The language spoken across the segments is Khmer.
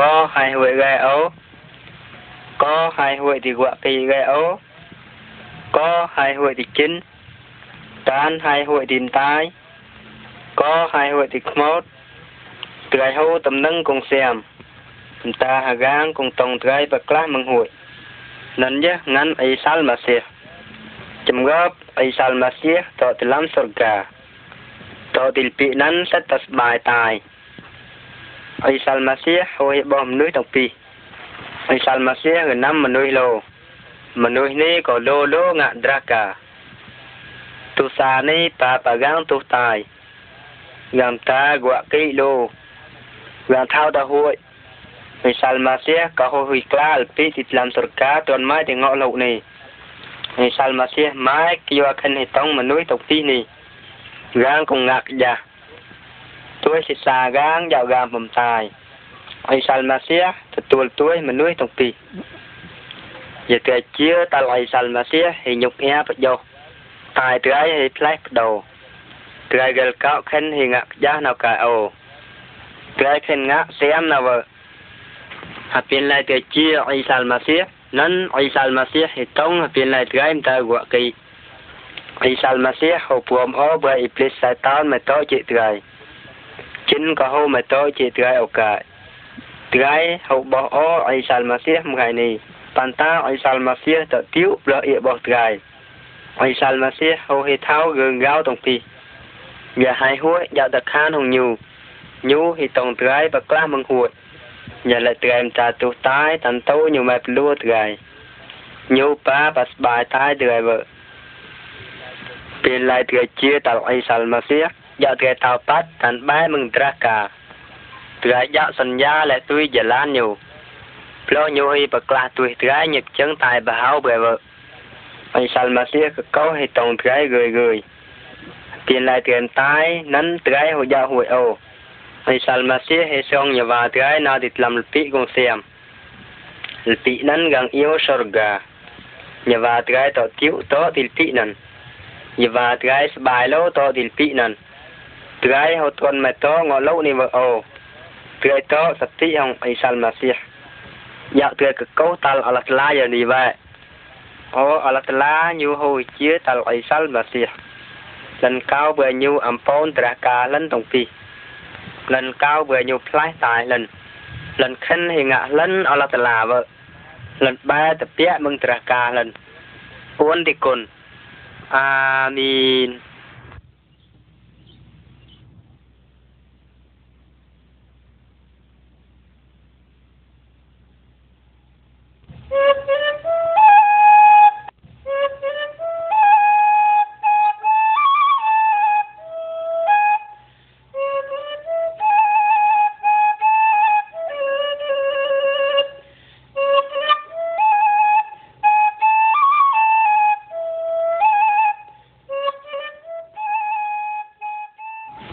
có hai huệ ghê ấu có hai huệ thì quạ kỳ ghê ấu có hai huệ thì chín tan hai huệ thì tai có hai huệ thì mốt trời hô tầm nâng cùng xem ta hà gang cùng tổng trời và class mừng huệ nên nhé ngắn ấy sal mà xe chấm góp ấy sal mà xe tỏ thì lắm sổ gà tỏ thì bị nắn sẽ tập bài tài អ៊ីសាល់ម៉ាស៊ីហួយបងមនុស្សទាំងពីរអ៊ីសាល់ម៉ាស៊ីគឺនាំមនុស្សលោមនុស្សនេះក៏លោលោងាក់ដ្រាកាទុសានេះប៉ាប៉ាកាំងទុតាយងាំតាគួកីលោងាថៅតាហួយអ៊ីសាល់ម៉ាស៊ីក៏ហួយក្លាលពីទីឡាំសរកាតនម៉ៃទាំងអស់លោកនេះអ៊ីសាល់ម៉ាស៊ីម៉ៃគីវ៉ាខិនហេតុងមនុស្សទាំងពីរនេះយ៉ាងគងាក់យ៉ាទួយសិសាកាងយកកាងពំតាយអ៊ីសាល់ម៉ាសៀទទួលទួយមនុស្សទាំងពីរយេតេជាតលអ៊ីសាល់ម៉ាសៀហិញុកអែបយោតាយត្រៃហិផ្លេះបដោត្រៃកលកោខិនហិងាក់យ៉ាណៅកាអូត្រៃខិនងាក់សៀមណៅហាពីនឡៃតេជាអ៊ីសាល់ម៉ាសៀននអ៊ីសាល់ម៉ាសៀហិតុងហាពីនឡៃត្រៃមតាវកៃអ៊ីសាល់ម៉ាសៀហូពួមអូបៃអ៊ីផ្លេះសៃតានមេតោជាត្រៃចិនក៏ហូមតោជាត្រៃឱកាសត្រៃហូបោះអូអៃសាល់ម៉ាសៀថ្ងៃនេះប៉ុន្តែអៃសាល់ម៉ាសៀតទៀវប្រអ៊ីបោះត្រៃអៃសាល់ម៉ាសៀហូហេថៅរឿងកៅតុងពីយ៉ាហៃហួយយ៉ាដខានហងញូញូហេតុងត្រៃបក្លាស់មងហួយយ៉ាលេត្រែមតាទុតាយតាន់តូញូម៉ែភ្លួត្រៃញូប៉ាបាស្បាយតាយត្រៃវើពេលឡៃត្រៃជាតាអៃសាល់ម៉ាសៀយកត្រែតោប៉ាត់តានបែមឹងត្រាកាត្រែយកសញ្ញាលែទុយជាឡានញូផ្លោញូហីបក្លាទុយត្រែញឹកចឹងតែបហៅបែវអិសាល់ម៉ាសៀកកោហីតងត្រែគយគយទៀនឡៃទៀនតៃនឹងត្រែហូយ៉ាហួយអូអិសាល់ម៉ាសៀហេសងញវ៉ាត្រែណាទិតឡាំលពីកងសៀមលពីនឹងកងអ៊ីវសរកាញវ៉ាត្រែតទៀវតទីលពីនឹងញវ៉ាត្រែស្បាយលោតទីលពីនឹង Trae hoton metong o lau ni mo o. Trae to sati ang Isal Masih. Ya trae ke kau tal alat la ya ni ba. O alat la nyu ho chia tal Isal Masih. Lần cao vừa nhu am pon tra ka lần tong pi. Lần cao vừa nhu plai tai lần. Lần khen hi ngạ lần alat la vợ. Lần ba tập pia mừng tra ka lần. Uôn ti kun. Amin.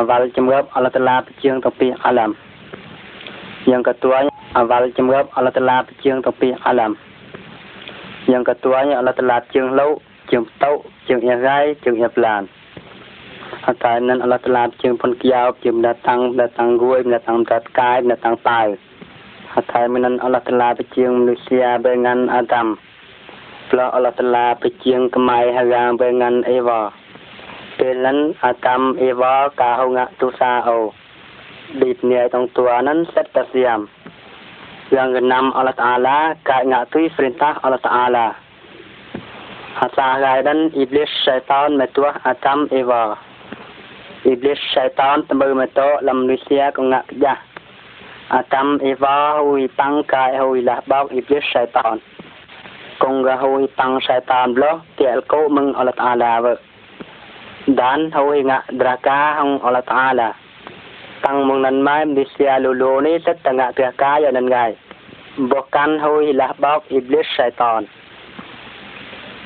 awal ជំរាប Allah Taala ប្រជើងទៅពី Alam យើងក៏ទួញ awal ជំរាប Allah Taala ប្រជើងទៅពី Alam យើងក៏ទួញ Allah Taala ជើងលោកជើងតោជើងអ៊ីរ៉ៃជើងអ៊ីប្លានអត់តែនឹង Allah Taala ជើងផុនគៀវជើងដាតាំងដាតាំងគួយដាតាំងដាតកាយដាតាំងតៅអត់តែមិន Allah Taala ប្រជើងមនុស្សជាបែងានអាដាមផ្លោះ Allah Taala ប្រជើងកម៉ៃហារាបែងានអេវ៉ាเป็นนั้นอาตมเอวากาหงะตุซาเอาดีดเหนื่อยตรงตัวนั้นเซตเสียม yang enam Allah Ta'ala kait ngatui perintah Allah Ta'ala Hatta dan iblis syaitan metuah atam Eva Iblis syaitan tembel metu lam manusia ko ngak kerja Atam Eva hui pang kai hui lah bau iblis syaitan Kong ga hui pang syaitan bloh tiel ko meng Allah Ta'ala Dan hawinga draka ang Allah Ta'ala. Tang mong nan mai mdisya lulu ni tat tanga tiaka ya nan ngai. Bukan hawi hilah bab iblis syaitan.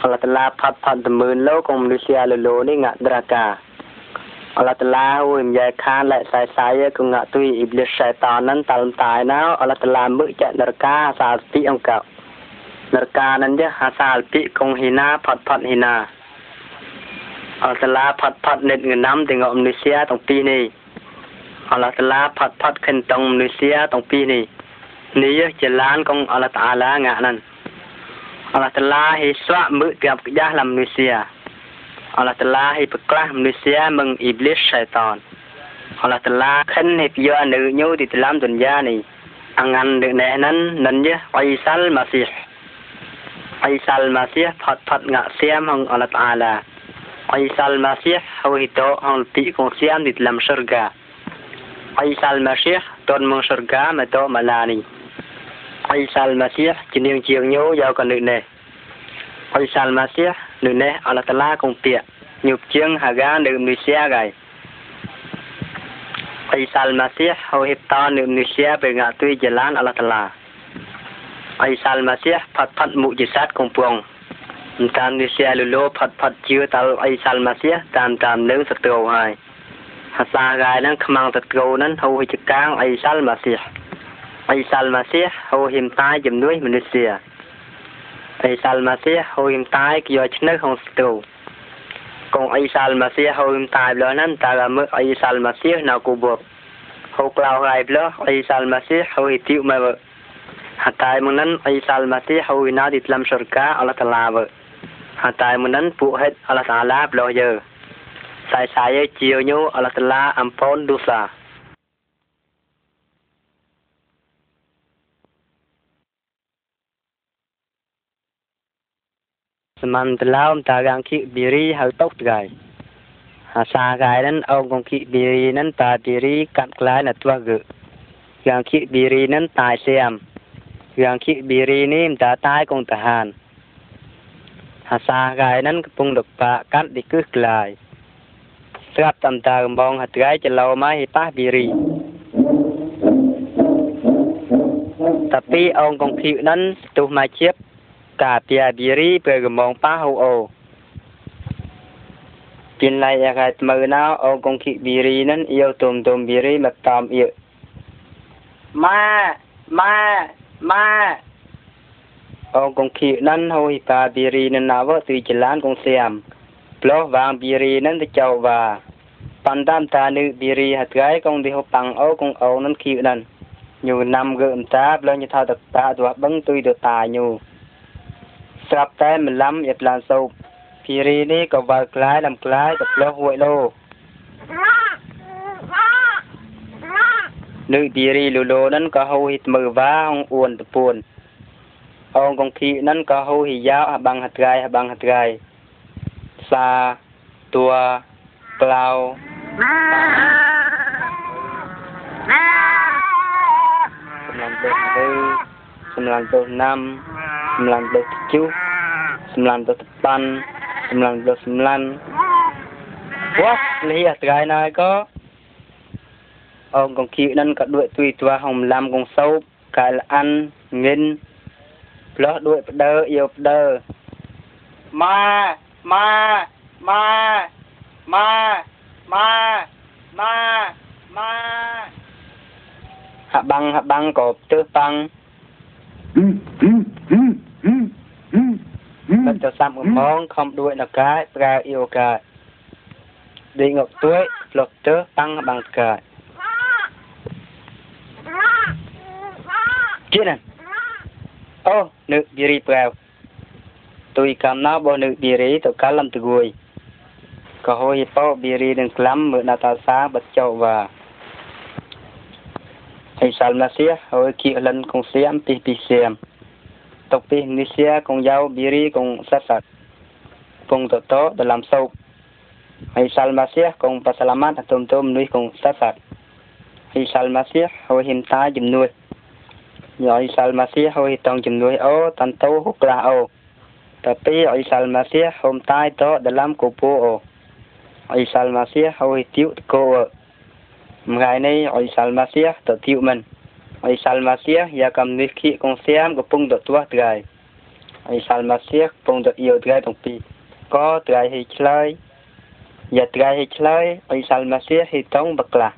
Allah Ta'ala ផាត់ផាត់តមើលលោកកុំមនុស្សជាលលោនេះងាក់ត្រាកាអល់តាឡាហូមយ៉ែខានលែកសាយសាយកុងាក់ទុយអ៊ីប្លីសសៃតាននឹងតាំតាយណៅអល់តាឡាមឹកចនរកាសាលទីអង្គកនរកានឹងជាហាសាលទីកុងហ៊ីណាផាត់ផាត់ហ៊ីណាអល់ឡាផាត់ផាត់និតងណាំទាំងអមនុស្យាទាំងពីរនេះអល់ឡាផាត់ផាត់ខិនតងមនុស្យាទាំងពីរនេះនេះជាឡានកងអល់តាឡាងាក់នឹងអល់តាឡាហេស្វាមឹកប្រាប់ក្ដាស់ឡាមនុស្យាអល់តាឡាហេប្រក្លាស់មនុស្យាមឹងអ៊ីប្លីសឆៃតនអល់តាឡាខិនហេយោនៅញូទីឡាមទុនយ៉ានេះអងាននឹងណេះនឹងនឹងយអៃសាល់ម៉ាស៊ីអៃសាល់ម៉ាស៊ីផាត់ផាត់ងាក់សៀមហងអល់តាឡា Isa al-Masih hau hito hau ti kongsian di dalam syurga. Isa al-Masih ton mong syurga meto malani. Isa al-Masih jenim jiang nyu yau kan nune. Isa al-Masih nune ala tala kong pia. Nyuk jiang haga di Indonesia gai. Isa al-Masih hau hito di Indonesia bengatui jalan ala tala. Isa al-Masih pat-pat mujizat kong puang. តាមនេះជាលូលោផាត់ផាត់ជឿតាល់អីសាល់ម៉ាសៀតាមតាមនឹងសត្រូវហើយហាសាកាយនឹងខ្មាំងសត្រូវនឹងហូហិចកាងអីសាល់ម៉ាសៀអីសាល់ម៉ាសៀហូហិមតាយជំនួយមនុស្សអីសាល់ម៉ាសៀហូហិមតាយគយោឆ្នៅក្នុងសត្រូវកងអីសាល់ម៉ាសៀហូហិមតាយលោនឹងតាមើអីសាល់ម៉ាសៀណៅគូបបហូក្លោហើយលោអីសាល់ម៉ាសៀហូហិទីមក حتى من أي سال مسيح هو ينادي تلم شركاء على تلابه តែមិនដឹងពួកហេតអល់សាឡាប្លោះយើសៃសៃយើជាញូអល់សាឡាអំផុនឌូសា man tlaum tagang ki biri hal tok gai ha sa gai nan ong gong ki biri nan ta biri kat klai na twa gu yang ki biri nan tai siam yang ki biri nim ta tai kong tahan ហាសាកាយហ្នឹងកំពុងលបកាត់ទីគឺក្លាយស្រាប់តាមតាកំបងហត្រៃចលោមកហិប៉ះប៊ីរីតាពីអងកងភីនឹងទុះមកជៀបកាពីប៊ីរីពេលកំបងប៉ះអូអូពីណៃអាកាមើណៅអងកងគីប៊ីរីនឹងយោទុំទុំប៊ីរីមកតាមអ៊ីម៉ាម៉ាម៉ា Ong kong khi nan ho hi pa biri nan nawa sui jalan kong siam. Ploh vang biri nan di chau va. Pandam ta nu biri hat gai kong di ho pang o kong o nan khi nan. Nyu nam gơ um ta ploh nyu tha dak ta dua bang tui do ta nyu. Srap ta mlam lam yat lan so. Biri ni ko va klai lam klai ko ploh woi lo. នឹងទីរីលូឡូនឹងក៏ហៅហិតមើវ៉ាអងអួនតពួនองกองขีนั่นก็หูหิยาวบังหัดไกบังหัดไกซาตัวเปล่า96 96 97 98 99 What lý cái này có ông còn kia nên có đội tùy tùa hồng làm con sâu cái là ăn nghìn ផ្លោះដូចផ្ដើអៀវផ្ដើម៉ាម៉ាម៉ាម៉ាម៉ាម៉ាម៉ាហបាំងហបាំងក៏ផ្ទើសបាំងមិនចសាំកំងខំដូចនៅកាយប្រើអៀវកាយដេកងក់ទួយផ្លុះទើសបាំងហបាំងកាយជិះណា Oh, nu diri prau. Tui kam na bo nu diri to kalam tu gui. Ko hoi po diri dan kelam mu na ta sa bat chau va. Ai sal na sia, hoi ki lan kong siam pi pi siam. Tok pi ni sia kong yau diri kong sat sat. Kong to to dalam sau. Ai sal ma sia kong pasalamat atum tum nui kong sat sat. Ai sal ma sia hoi him ta jim nui. ញ៉ៃសាល់ម៉ាស៊ីហើយតង់ជំនួយអូតាន់តូហុក្រាអូតាពីអ៊ីសាល់ម៉ាស៊ីហុំតៃតដឡាំកូពូអូអ៊ីសាល់ម៉ាស៊ីហើយទៀវកូថ្ងៃនេះអ៊ីសាល់ម៉ាស៊ីតទៀវមិនអ៊ីសាល់ម៉ាស៊ីយ៉ាកំនេះគីកងសៀមកំពុងទទួលត្រៃអ៊ីសាល់ម៉ាស៊ីកំពុងទៅយោត្រៃទាំងពីរក៏ត្រៃហេឆ្លើយយ៉ាត្រៃហេឆ្លើយអ៊ីសាល់ម៉ាស៊ីហេតងបក្លា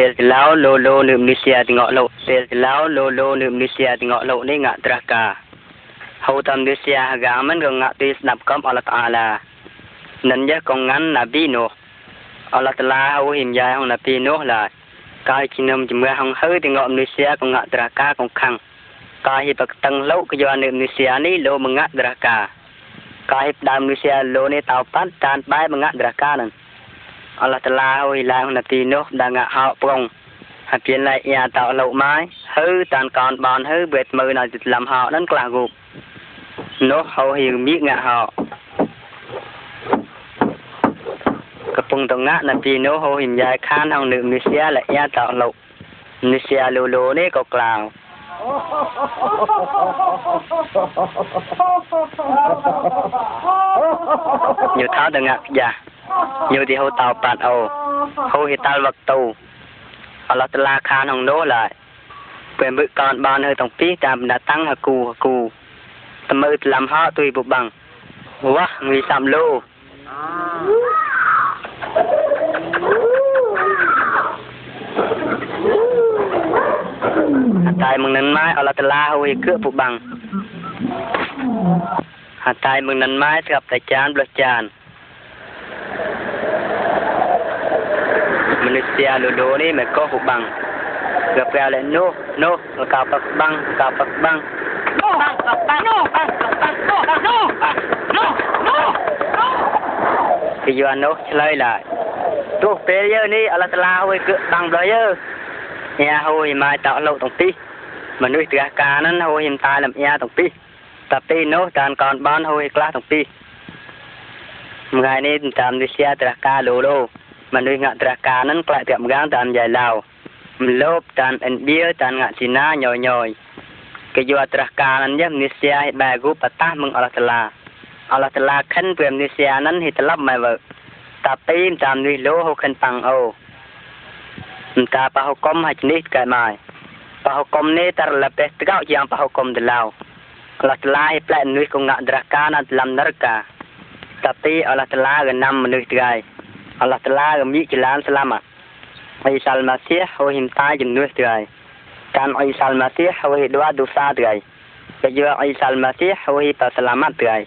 ពេលចឡោលោលោនឹមនេះជាតងអលោកពេលចឡោលោលោនឹមនេះជាតងអលោកនេះងាក់ត្រាស់កាហូតាមនេះជាហ្កាមិនក៏ងាក់ទីស្ដាប់កំអល់តាឡានិនយកងងាន់ណាប៊ីនោះអល់តាឡាហូហ៊ីមយ៉ាហងណាប៊ីនោះឡាកាយជំនុំជំរះហងហើតងអមនុស្សក៏ងាក់ត្រាស់កាកងខាំងកាយបកតឹងលោកក៏យកនឹមនេះជានេះលោមងាក់ត្រាស់កាកាយដើមនេះជាលោនេះតោប៉ាត់តានបែមងាក់ត្រាស់កានឹងអល់ឡោះតឡាអ៊ុយឡាហ៊ុនទីនោះដល់ងាហោប្រងហើយពីណៃយ៉ាតោលោកម៉ាយហឺតានកនបានហឺវេតមើណៃទីឡំហោនឹងក្លារូបនោះហោហៀងមីងាហោកំពុងតងាណពីនោះហោហៀងយ៉ាខានអងនឹងមីសៀលយ៉ាតោលោកមីសៀលូលូនេះក៏ក្លាវយុថាតងាយ៉ា như thì hô tàu bạt ô hô thì tàu vật tù ở lọt la khan hồng nô lại về bự con ban hơi tổng phí tạm đã tăng hà cù hà cù tầm mơ làm họ tùy bộ bằng quá người sạm lô tại mừng nấn mai ở lọt la hô thì cựa bộ bằng អតាយមឹងនឹងម៉ែស្រាប់តែចានប្លុសចាន manusia lulu ni mereka hubang. Kepada oleh Nuh, Nuh, mereka bang, mereka bang. Nuh, bang, Nuh, bang, bang, Nuh, bang, Nuh, bang, Nuh, Nuh, Nuh. Tujuan Nuh selai lah. Tu pelia ni Allah telah hui ke bang belaya. Ya hui mai tak luk tong pi. Manusia tengah kanan hui him tai lam ya tong pi. Tapi Nuh dan kawan-kawan hui kelas tong pi. Mengenai tentang manusia terakhir lulu. មនុស្សងាក់ត្រះការនឹងផ្លែប្រាប់ម្កាងតាមយ៉ៃឡាវម្លប់តាមឥណ្ឌាតាមងាក់ស៊ីណាញយញយគេយកត្រះការនឹងនេះនេះជាឲ្យបែរគូបតាស់មឹងអល់តាឡាអល់តាឡាខិនព្រមនេះជានឹងហិតឡប់ម៉ែវើតាពីមតាមនេះលោហូខិនប៉ាំងអូមតាបហុកុំហិនេះកែម៉ៃបហុកុំនេះតរលបេះតកយ៉ាងបហុកុំដឡៅអល់តាឡាហិផ្លែនេះគងាក់ត្រះការណាត់ឡំនរកាតាពីអល់តាឡាកណាំមនុស្សត្រៃ Allah Taala ក៏មានចលានស្លាមអ៊ីសាល់ម៉ាស៊ីហូហ៊ីមតាជំនួសទៅហើយកាន់អ៊ីសាល់ម៉ាស៊ីហូហ៊ីដវ៉ាឌូសាទៅហើយគេយកអ៊ីសាល់ម៉ាស៊ីហូហ៊ីតាស្លាម៉ាត់ទៅហើយ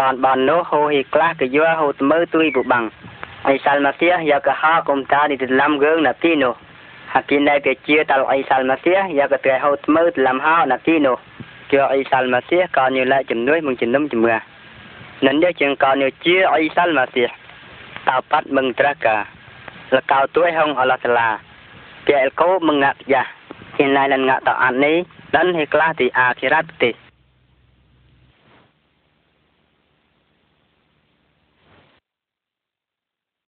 កាន់បាននោះហូហ៊ីខ្លះគេយកហូត្មើទួយពុបាំងអ៊ីសាល់ម៉ាស៊ីយកកហាកុំតាឌីតឡាំកើងណាទីនោះហាគីណែគេជាតលអ៊ីសាល់ម៉ាស៊ីយកទៅហូត្មើតឡាំហោណាទីនោះជាអ៊ីសាល់ម៉ាស៊ីក៏ញូឡាជំនួយមកជំនុំជំនឿនឹងជាងកោនជាអ៊ីសាល់ម៉ាស៊ី tapat mengdraga lekau tuai yang Allah tela pialko mengak ya inai dan ngak ani dan hiklah di akhirat teh